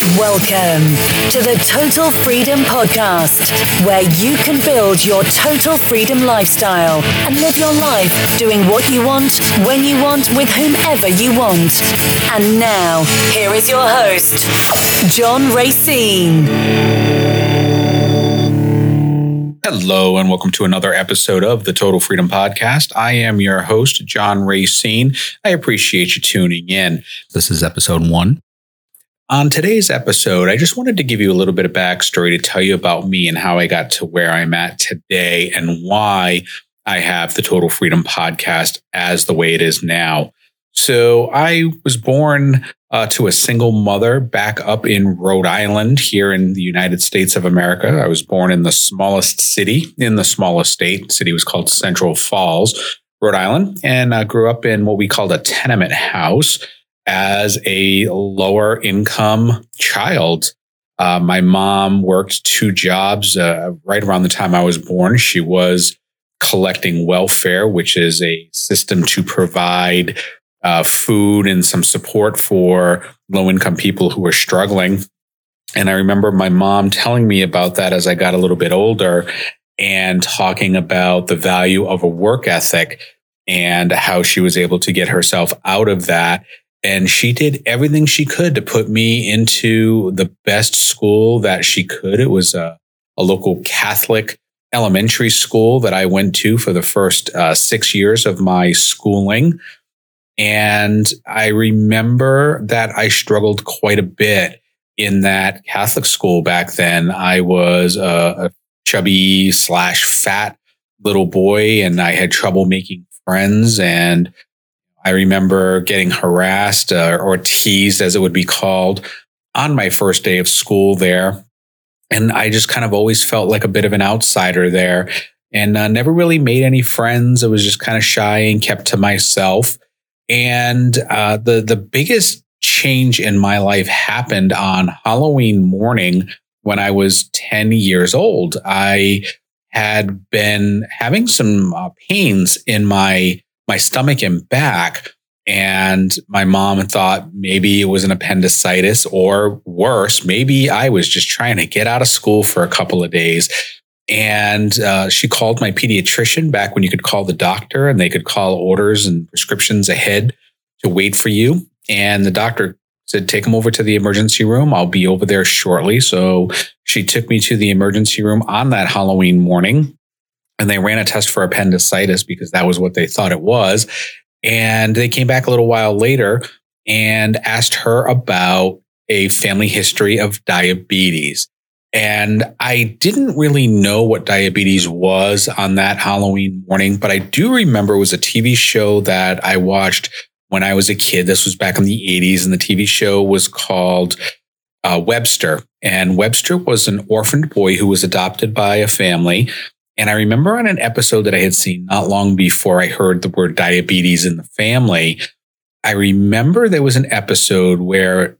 Welcome to the Total Freedom Podcast, where you can build your total freedom lifestyle and live your life doing what you want, when you want, with whomever you want. And now, here is your host, John Racine. Hello, and welcome to another episode of the Total Freedom Podcast. I am your host, John Racine. I appreciate you tuning in. This is episode one. On today's episode, I just wanted to give you a little bit of backstory to tell you about me and how I got to where I'm at today and why I have the Total Freedom podcast as the way it is now. So I was born uh, to a single mother back up in Rhode Island here in the United States of America. I was born in the smallest city in the smallest state. The city was called Central Falls, Rhode Island, and I grew up in what we called a tenement house as a lower income child. Uh, my mom worked two jobs uh, right around the time I was born. She was collecting welfare, which is a system to provide uh, food and some support for low income people who are struggling. And I remember my mom telling me about that as I got a little bit older and talking about the value of a work ethic and how she was able to get herself out of that and she did everything she could to put me into the best school that she could. It was a, a local Catholic elementary school that I went to for the first uh, six years of my schooling. And I remember that I struggled quite a bit in that Catholic school back then. I was a, a chubby slash fat little boy and I had trouble making friends and I remember getting harassed uh, or teased, as it would be called, on my first day of school there. And I just kind of always felt like a bit of an outsider there and uh, never really made any friends. I was just kind of shy and kept to myself. And uh, the, the biggest change in my life happened on Halloween morning when I was 10 years old. I had been having some uh, pains in my my stomach and back. And my mom thought maybe it was an appendicitis or worse, maybe I was just trying to get out of school for a couple of days. And uh, she called my pediatrician back when you could call the doctor and they could call orders and prescriptions ahead to wait for you. And the doctor said, Take him over to the emergency room. I'll be over there shortly. So she took me to the emergency room on that Halloween morning and they ran a test for appendicitis because that was what they thought it was. And they came back a little while later and asked her about a family history of diabetes. And I didn't really know what diabetes was on that Halloween morning, but I do remember it was a TV show that I watched when I was a kid. This was back in the 80s, and the TV show was called uh, Webster. And Webster was an orphaned boy who was adopted by a family and I remember on an episode that I had seen not long before I heard the word diabetes in the family, I remember there was an episode where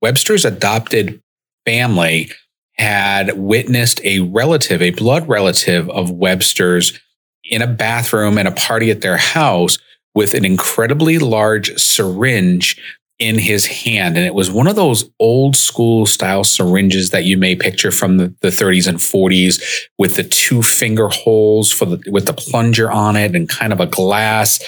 Webster's adopted family had witnessed a relative, a blood relative of Webster's in a bathroom at a party at their house with an incredibly large syringe in his hand. And it was one of those old school style syringes that you may picture from the, the 30s and 40s with the two finger holes for the, with the plunger on it and kind of a glass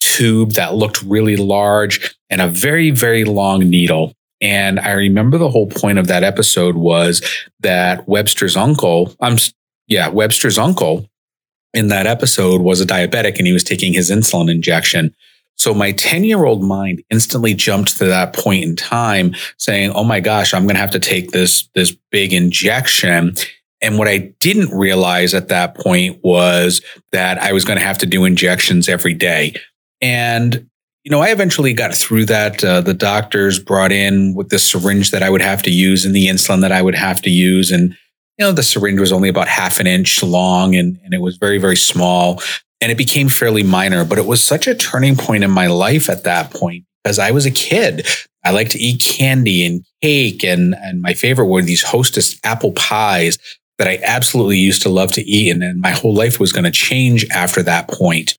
tube that looked really large and a very, very long needle. And I remember the whole point of that episode was that Webster's uncle, I'm, yeah, Webster's uncle in that episode was a diabetic and he was taking his insulin injection. So my 10 year old mind instantly jumped to that point in time saying, Oh my gosh, I'm going to have to take this, this big injection. And what I didn't realize at that point was that I was going to have to do injections every day. And, you know, I eventually got through that. Uh, the doctors brought in with the syringe that I would have to use and the insulin that I would have to use. And, you know, the syringe was only about half an inch long and, and it was very, very small and it became fairly minor, but it was such a turning point in my life at that point because I was a kid. I like to eat candy and cake, and and my favorite were these Hostess apple pies that I absolutely used to love to eat, and then my whole life was going to change after that point,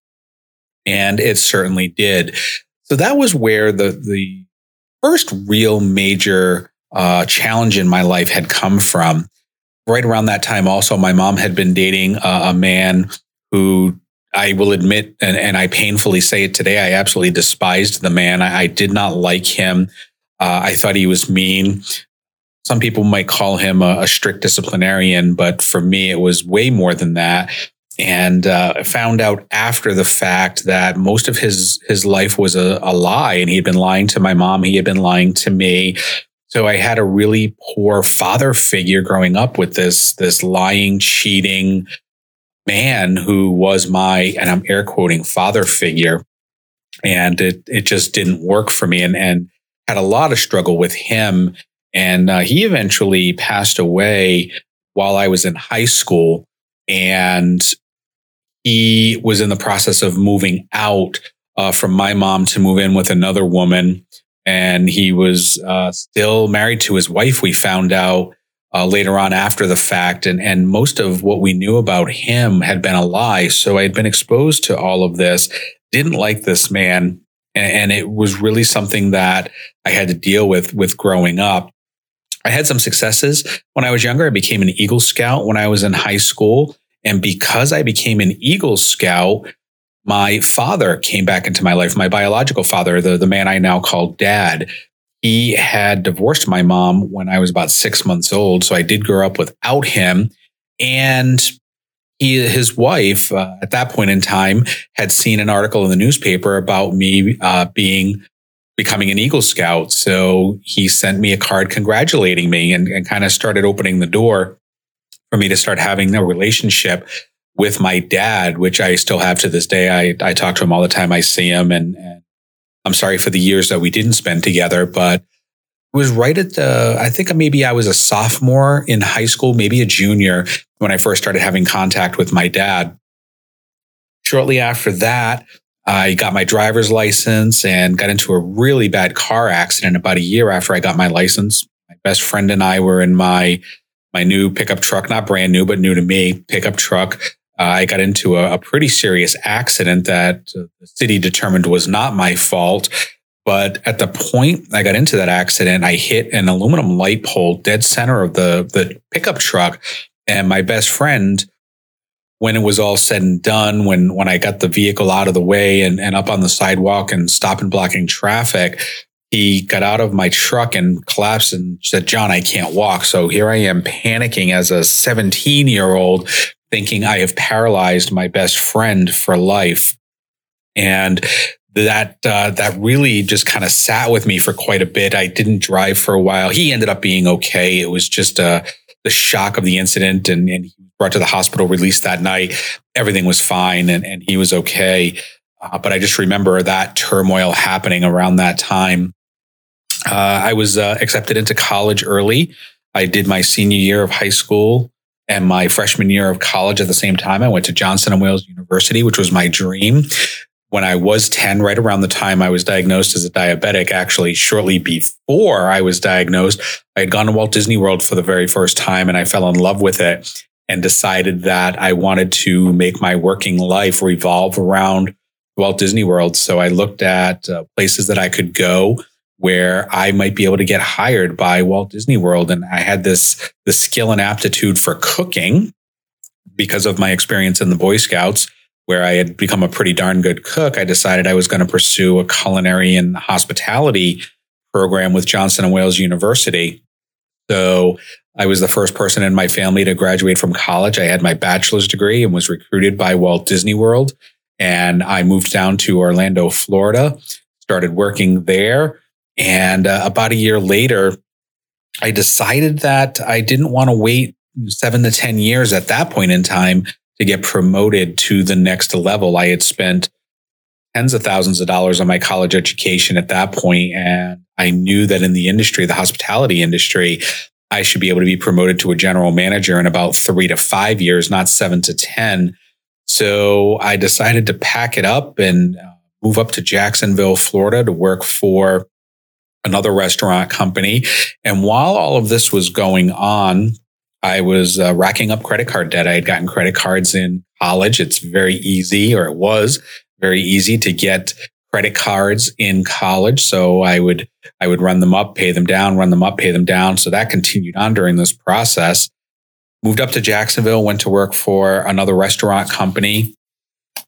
and it certainly did. So that was where the the first real major uh, challenge in my life had come from. Right around that time, also, my mom had been dating a man who I will admit, and, and, I painfully say it today, I absolutely despised the man. I, I did not like him. Uh, I thought he was mean. Some people might call him a, a, strict disciplinarian, but for me, it was way more than that. And uh, I found out after the fact that most of his his life was a, a lie, and he had been lying to my mom. He had been lying to me. So I had a really poor father figure growing up with this this lying, cheating man who was my and I'm air quoting father figure, and it it just didn't work for me, and and had a lot of struggle with him, and uh, he eventually passed away while I was in high school, and he was in the process of moving out uh, from my mom to move in with another woman. And he was uh, still married to his wife, we found out uh, later on after the fact. And, and most of what we knew about him had been a lie. So I had been exposed to all of this, didn't like this man. And, and it was really something that I had to deal with, with growing up. I had some successes when I was younger. I became an Eagle Scout when I was in high school. And because I became an Eagle Scout, my father came back into my life, my biological father, the, the man I now call dad. He had divorced my mom when I was about six months old. So I did grow up without him. And he, his wife, uh, at that point in time, had seen an article in the newspaper about me uh, being becoming an Eagle Scout. So he sent me a card congratulating me and, and kind of started opening the door for me to start having a relationship with my dad, which I still have to this day. I, I talk to him all the time. I see him and, and I'm sorry for the years that we didn't spend together, but it was right at the, I think maybe I was a sophomore in high school, maybe a junior when I first started having contact with my dad. Shortly after that, I got my driver's license and got into a really bad car accident about a year after I got my license. My best friend and I were in my my new pickup truck, not brand new, but new to me pickup truck. Uh, I got into a, a, pretty serious accident that uh, the city determined was not my fault. But at the point I got into that accident, I hit an aluminum light pole dead center of the, the pickup truck. And my best friend, when it was all said and done, when, when I got the vehicle out of the way and, and up on the sidewalk and stopping blocking traffic, he got out of my truck and collapsed and said, John, I can't walk. So here I am panicking as a 17 year old, thinking I have paralyzed my best friend for life. And that uh, that really just kind of sat with me for quite a bit. I didn't drive for a while. He ended up being okay. It was just uh, the shock of the incident, and, and he was brought to the hospital, released that night. Everything was fine, and, and he was okay. Uh, but I just remember that turmoil happening around that time. Uh, I was uh, accepted into college early. I did my senior year of high school and my freshman year of college at the same time. I went to Johnson and Wales University, which was my dream. When I was 10, right around the time I was diagnosed as a diabetic, actually, shortly before I was diagnosed, I had gone to Walt Disney World for the very first time and I fell in love with it and decided that I wanted to make my working life revolve around Walt Disney World. So I looked at uh, places that I could go where I might be able to get hired by Walt Disney World. And I had this, the skill and aptitude for cooking because of my experience in the Boy Scouts, where I had become a pretty darn good cook. I decided I was going to pursue a culinary and hospitality program with Johnson and Wales University. So I was the first person in my family to graduate from college. I had my bachelor's degree and was recruited by Walt Disney World. And I moved down to Orlando, Florida, started working there and uh, about a year later, I decided that I didn't want to wait seven to 10 years at that point in time to get promoted to the next level. I had spent tens of thousands of dollars on my college education at that point, And I knew that in the industry, the hospitality industry, I should be able to be promoted to a general manager in about three to five years, not seven to 10. So I decided to pack it up and uh, move up to Jacksonville, Florida to work for another restaurant company. And while all of this was going on, I was uh, racking up credit card debt. I had gotten credit cards in college. It's very easy, or it was very easy to get credit cards in college. So I would, I would run them up, pay them down, run them up, pay them down. So that continued on during this process. Moved up to Jacksonville, went to work for another restaurant company,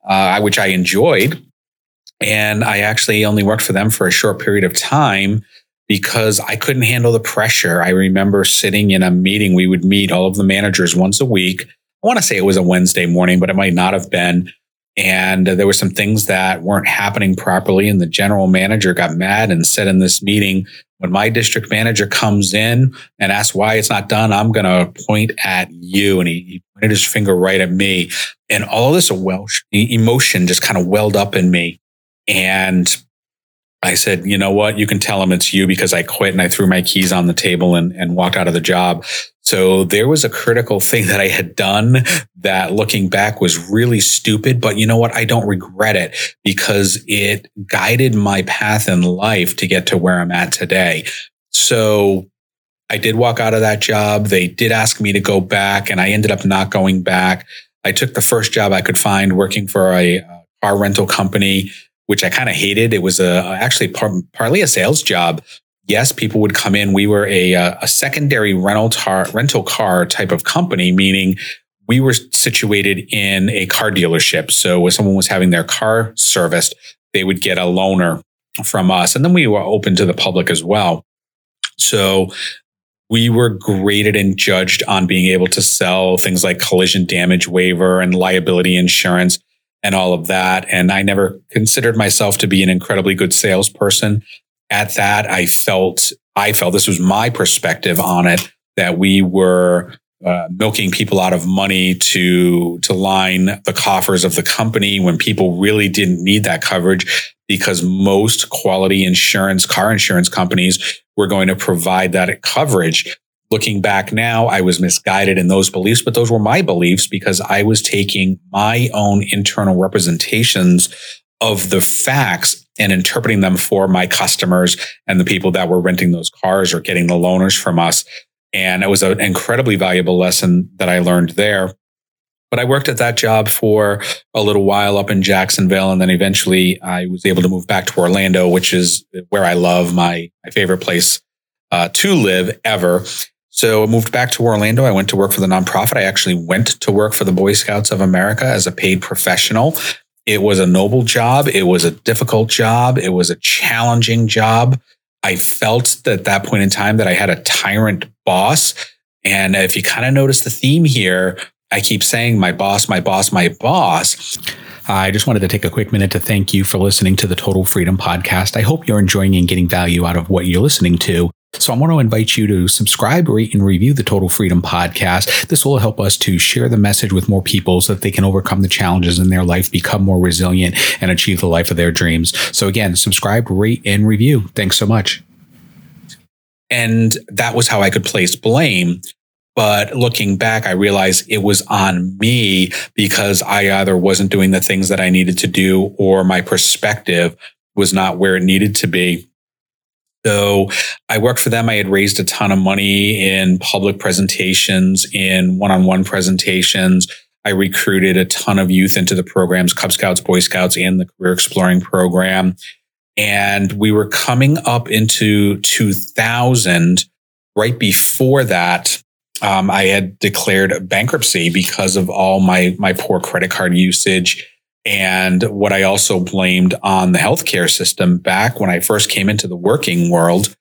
uh, which I enjoyed. And I actually only worked for them for a short period of time because I couldn't handle the pressure. I remember sitting in a meeting. We would meet all of the managers once a week. I want to say it was a Wednesday morning, but it might not have been. And there were some things that weren't happening properly. And the general manager got mad and said in this meeting, when my district manager comes in and asks why it's not done, I'm going to point at you. And he, he, pointed his finger right at me. And all this Welsh emotion just kind of welled up in me. And I said, you know what? You can tell them it's you because I quit and I threw my keys on the table and, and walked out of the job. So there was a critical thing that I had done that looking back was really stupid. But you know what? I don't regret it because it guided my path in life to get to where I'm at today. So I did walk out of that job. They did ask me to go back and I ended up not going back. I took the first job I could find working for a uh, car rental company which I kind of hated. It was a actually par- partly a sales job. Yes, people would come in. We were a, uh, a secondary rental tar, rental car type of company, meaning we were situated in a car dealership. So when someone was having their car serviced, they would get a loaner from us. And then we were open to the public as well. So we were graded and judged on being able to sell things like collision damage waiver and liability insurance and all of that. And I never considered myself to be an incredibly good salesperson. At that, I felt, I felt this was my perspective on it that we were uh, milking people out of money to to line the coffers of the company when people really didn't need that coverage because most quality insurance car insurance companies were going to provide that coverage looking back now, I was misguided in those beliefs, but those were my beliefs because I was taking my own internal representations of the facts and interpreting them for my customers and the people that were renting those cars or getting the loaners from us. And it was an incredibly valuable lesson that I learned there. But I worked at that job for a little while up in Jacksonville. And then eventually I was able to move back to Orlando, which is where I love my, my favorite place uh, to live ever. So I moved back to Orlando. I went to work for the nonprofit. I actually went to work for the Boy Scouts of America as a paid professional. It was a noble job. It was a difficult job. It was a challenging job. I felt that at that point in time that I had a tyrant boss. And if you kind of notice the theme here, I keep saying my boss, my boss, my boss. I just wanted to take a quick minute to thank you for listening to the Total Freedom Podcast. I hope you're enjoying and getting value out of what you're listening to. So I want to invite you to subscribe, rate, and review the Total Freedom Podcast. This will help us to share the message with more people so that they can overcome the challenges in their life, become more resilient, and achieve the life of their dreams. So again, subscribe, rate, and review. Thanks so much. And that was how I could place blame. But looking back, I realized it was on me because I either wasn't doing the things that I needed to do or my perspective was not where it needed to be. So I worked for them. I had raised a ton of money in public presentations, in one on one presentations. I recruited a ton of youth into the programs, Cub Scouts, Boy Scouts, and the Career Exploring program. And we were coming up into 2000. Right before that, um, I had declared bankruptcy because of all my, my poor credit card usage and what I also blamed on the healthcare system back when I first came into the working world,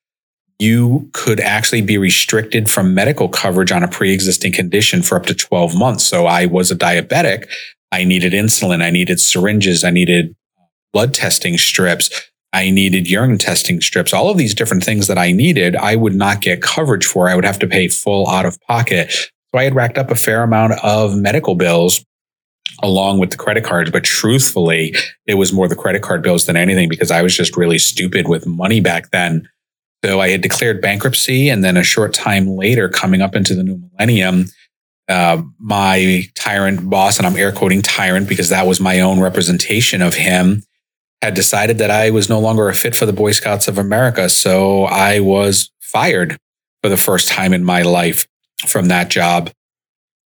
you could actually be restricted from medical coverage on a pre existing condition for up to 12 months. So I was a diabetic. I needed insulin. I needed syringes. I needed blood testing strips. I needed urine testing strips. All of these different things that I needed, I would not get coverage for. I would have to pay full out of pocket. So I had racked up a fair amount of medical bills along with the credit cards. But truthfully, it was more the credit card bills than anything because I was just really stupid with money back then. So I had declared bankruptcy. And then a short time later, coming up into the new millennium, uh, my tyrant boss, and I'm air quoting tyrant because that was my own representation of him, had decided that I was no longer a fit for the Boy Scouts of America. So I was fired for the first time in my life from that job.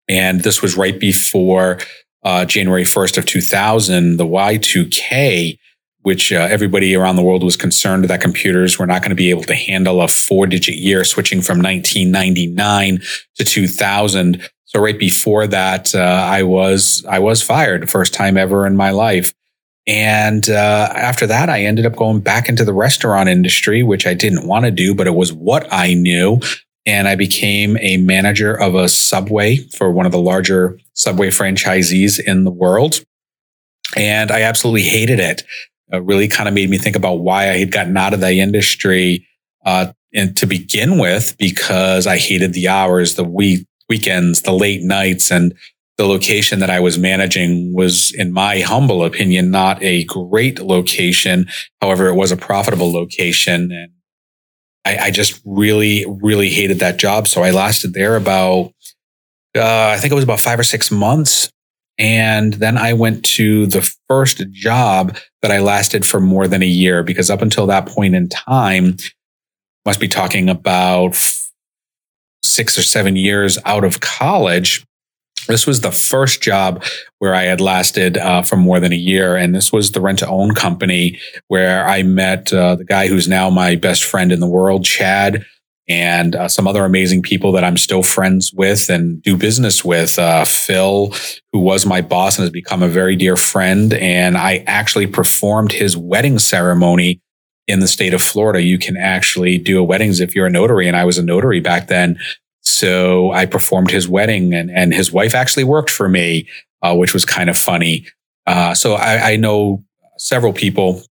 And this was right before uh, January 1st of 2000, the Y2K, which uh, everybody around the world was concerned that computers were not going to be able to handle a four digit year switching from 1999 to 2000. So right before that, uh, I was, I was fired first time ever in my life. And uh, after that, I ended up going back into the restaurant industry, which I didn't want to do, but it was what I knew. And I became a manager of a Subway for one of the larger Subway franchisees in the world. And I absolutely hated it. It really kind of made me think about why I had gotten out of the industry uh, and to begin with, because I hated the hours, the week, weekends, the late nights, and the location that I was managing was, in my humble opinion, not a great location. However, it was a profitable location. And I, I just really, really hated that job. So I lasted there about, uh, I think it was about five or six months. And then I went to the first job that I lasted for more than a year because up until that point in time, must be talking about six or seven years out of college. This was the first job where I had lasted uh, for more than a year. And this was the rent to own company where I met uh, the guy who's now my best friend in the world, Chad, and uh, some other amazing people that I'm still friends with and do business with. Uh, Phil, who was my boss and has become a very dear friend. And I actually performed his wedding ceremony in the state of Florida. You can actually do a weddings if you're a notary. And I was a notary back then. So I performed his wedding and, and his wife actually worked for me, uh, which was kind of funny. Uh, so I, I know several people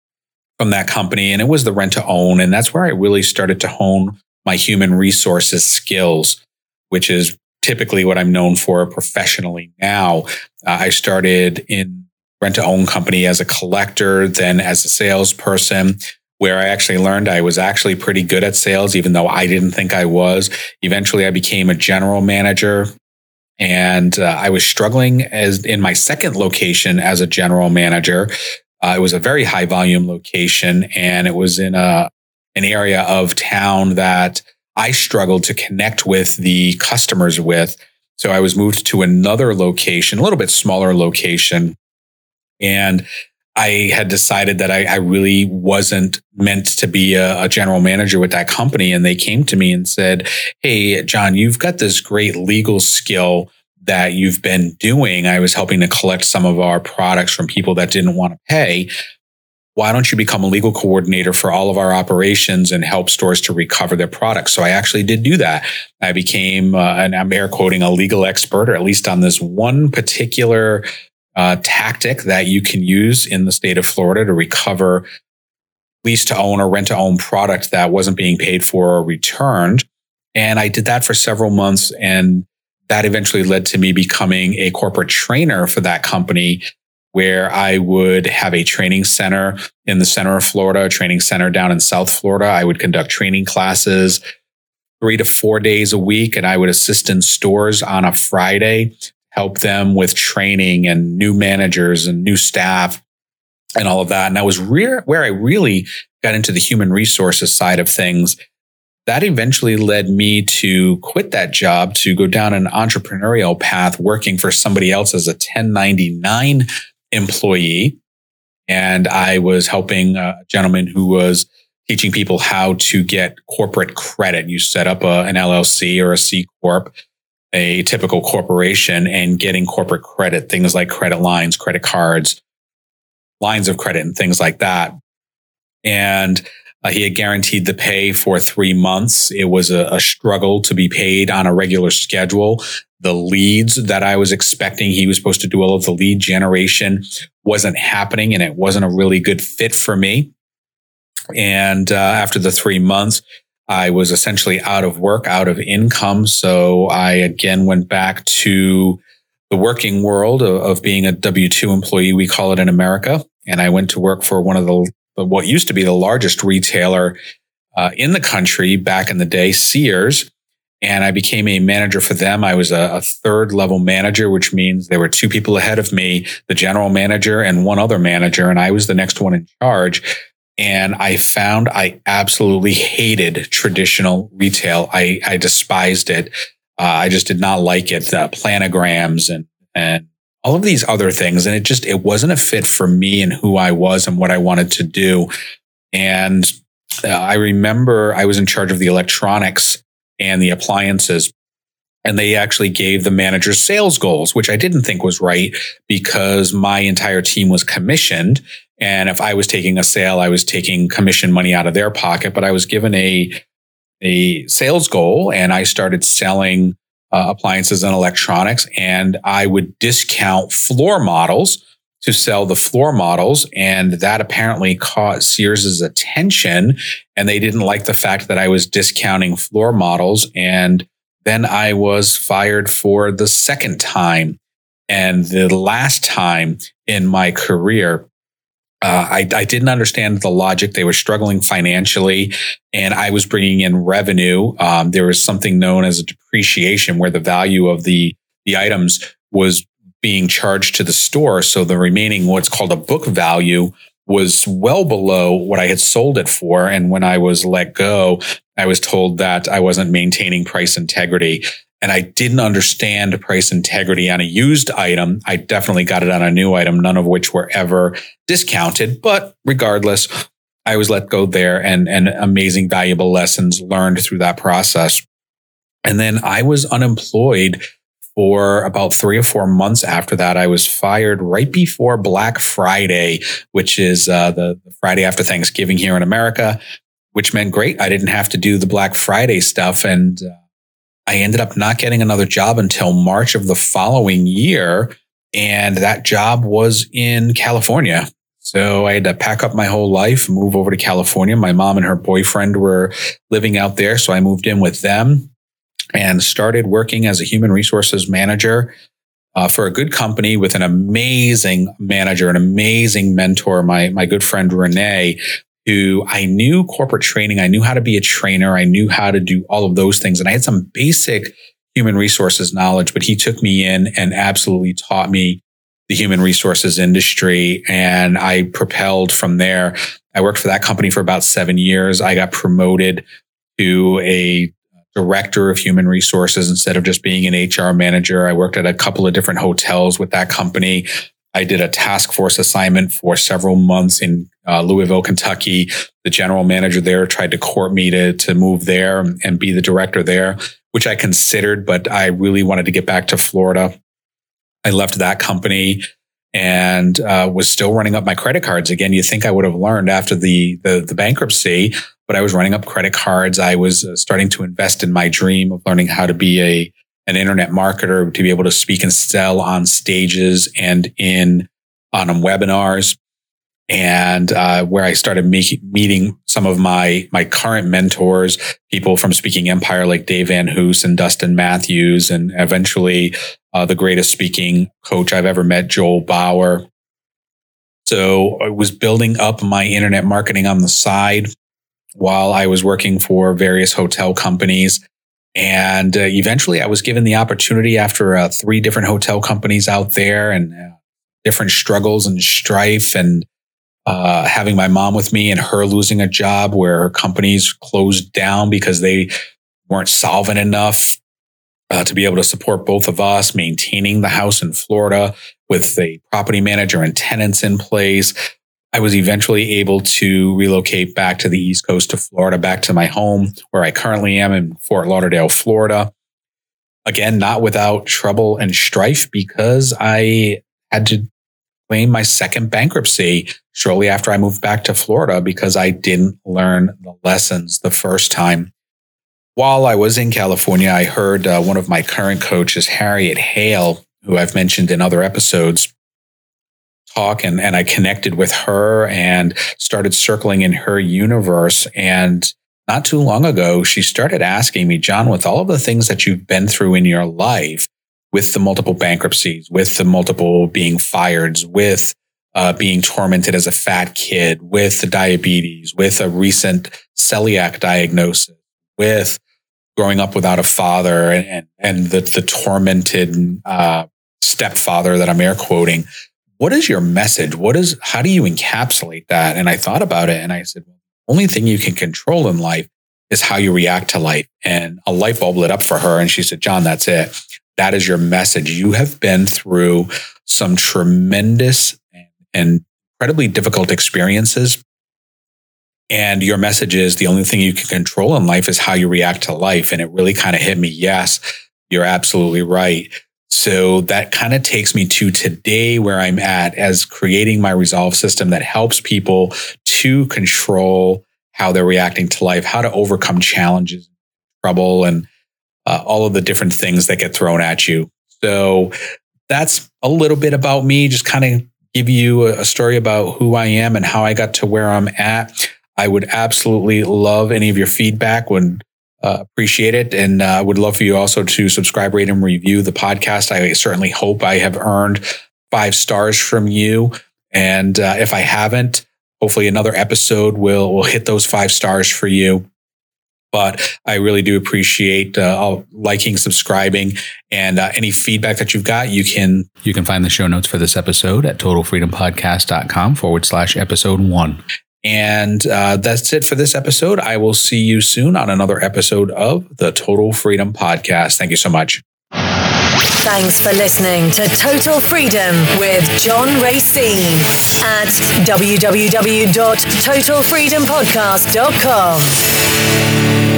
from that company and it was the rent to own. And that's where I really started to hone my human resources skills, which is typically what I'm known for professionally now. Uh, I started in rent to own company as a collector, then as a salesperson, where I actually learned I was actually pretty good at sales, even though I didn't think I was. Eventually, I became a general manager. And uh, I was struggling as in my second location as a general manager. Uh, it was a very high volume location and it was in a, an area of town that I struggled to connect with the customers with. So I was moved to another location, a little bit smaller location. And I had decided that I, I really wasn't meant to be a, a, general manager with that company. And they came to me and said, Hey, John, you've got this great legal skill that you've been doing. I was helping to collect some of our products from people that didn't want to pay. Why don't you become a legal coordinator for all of our operations and help stores to recover their products? So I actually did do that. I became, uh, and I'm air quoting, a legal expert, or at least on this one particular uh, tactic that you can use in the state of Florida to recover lease to own or rent to own product that wasn't being paid for or returned. And I did that for several months. And that eventually led to me becoming a corporate trainer for that company where I would have a training center in the center of Florida, a training center down in South Florida. I would conduct training classes three to four days a week and I would assist in stores on a Friday help them with training and new managers and new staff and all of that. And that was re- where I really got into the human resources side of things. That eventually led me to quit that job to go down an entrepreneurial path, working for somebody else as a 1099 employee. And I was helping a gentleman who was teaching people how to get corporate credit. You set up a, an LLC or a C Corp a typical corporation and getting corporate credit, things like credit lines, credit cards, lines of credit, and things like that. And uh, he had guaranteed the pay for three months. It was a, a struggle to be paid on a regular schedule. The leads that I was expecting, he was supposed to do all of the lead generation, wasn't happening, and it wasn't a really good fit for me. And uh, after the three months, I was essentially out of work, out of income. So I again went back to the working world of, of being a W 2 employee, we call it in America. And I went to work for one of the, what used to be the largest retailer uh, in the country back in the day, Sears. And I became a manager for them. I was a, a third level manager, which means there were two people ahead of me, the general manager and one other manager. And I was the next one in charge and I found I absolutely hated traditional retail. I, I despised it. Uh, I just did not like it. The planograms and, and all of these other things. And it just, it wasn't a fit for me and who I was and what I wanted to do. And uh, I remember I was in charge of the electronics and the appliances. And they actually gave the manager sales goals, which I didn't think was right because my entire team was commissioned. And if I was taking a sale, I was taking commission money out of their pocket, but I was given a, a sales goal and I started selling uh, appliances and electronics and I would discount floor models to sell the floor models. And that apparently caught Sears's attention. And they didn't like the fact that I was discounting floor models. And then I was fired for the second time. And the last time in my career, uh, I, I, didn't understand the logic. They were struggling financially, and I was bringing in revenue. Um, there was something known as a depreciation, where the value of the the items was being charged to the store. So the remaining, what's called a book value, was well below what I had sold it for. And when I was let go, I was told that I wasn't maintaining price integrity. And I didn't understand price integrity on a used item. I definitely got it on a new item, none of which were ever discounted. But regardless, I was let go there and, and amazing, valuable lessons learned through that process. And then I was unemployed for about three or four months after that. I was fired right before Black Friday, which is uh, the, the Friday after Thanksgiving here in America, which meant great. I didn't have to do the Black Friday stuff. And uh, I ended up not getting another job until March of the following year. And that job was in California. So I had to pack up my whole life, move over to California. My mom and her boyfriend were living out there. So I moved in with them and started working as a human resources manager uh, for a good company with an amazing manager, an amazing mentor, my, my good friend Renee, who I knew corporate training. I knew how to be a trainer. I knew how to do all of those things. And I had some basic human resources knowledge, but he took me in and absolutely taught me the human resources industry. And I propelled from there. I worked for that company for about seven years. I got promoted to a director of human resources instead of just being an HR manager. I worked at a couple of different hotels with that company. I did a task force assignment for several months in uh, Louisville, Kentucky. The general manager there tried to court me to, to move there and be the director there, which I considered, but I really wanted to get back to Florida. I left that company and uh, was still running up my credit cards. Again, you think I would have learned after the, the, the bankruptcy, but I was running up credit cards. I was uh, starting to invest in my dream of learning how to be a an internet marketer, to be able to speak and sell on stages and in on webinars. And uh, where I started meeting some of my my current mentors, people from Speaking Empire like Dave VanHoose and Dustin Mathews, and eventually uh, the greatest speaking coach I've ever met, Joel Bauer. So I was building up my internet marketing on the side while I was working for various hotel companies. And uh, eventually I was given the opportunity after uh, three different hotel companies out there and uh, different struggles and strife and uh, having my mom with me and her losing a job where her companies closed down because they weren't solvent enough uh, to be able to support both of us, maintaining the house in Florida with a property manager and tenants in place. I was eventually able to relocate back to the East Coast to Florida, back to my home where I currently am in Fort Lauderdale, Florida. Again, not without trouble and strife because I had to claim my second bankruptcy shortly after I moved back to Florida because I didn't learn the lessons the first time. While I was in California, I heard uh, one of my current coaches, Harriet Hale, who I've mentioned in other episodes, talk and, and I connected with her and started circling in her universe. And not too long ago, she started asking me, John, with all of the things that you've been through in your life, with the multiple bankruptcies, with the multiple being fired, with uh, being tormented as a fat kid, with the diabetes, with a recent celiac diagnosis, with growing up without a father and, and, the, the tormented uh, stepfather that I'm air quoting what is your message? What is, how do you encapsulate that? And I thought about it and I said, only thing you can control in life is how you react to life. And a light bulb lit up for her. And she said, John, that's it. that is your message. You have been through some tremendous and incredibly difficult experiences. And your message is the only thing you can control in life is how you react to life. And it really kind of hit me. Yes, you're absolutely right. So that kind of takes me to today where I'm at as creating my resolve system that helps people to control how they're reacting to life, how to overcome challenges, trouble, and uh, all of the different things that get thrown at you. So that's a little bit about me, just kind of give you a, story about who I am and how I got to where I'm at. I would absolutely love any of your feedback. Would uh, appreciate it, and uh, would love for you also to subscribe, rate, and review the podcast. I certainly hope I have earned five stars from you, and uh, if I haven't, hopefully another episode will will hit those five stars for you. But I really do appreciate uh, liking, subscribing, and uh, any feedback that you've got. You can you can find the show notes for this episode at totalfreedompodcast.com forward slash episode one. And uh, that's it for this episode. I will see you soon on another episode of the Total Freedom Podcast. Thank you so much. Thanks for listening to Total Freedom with John Racine at www.totalfreedompodcast.com.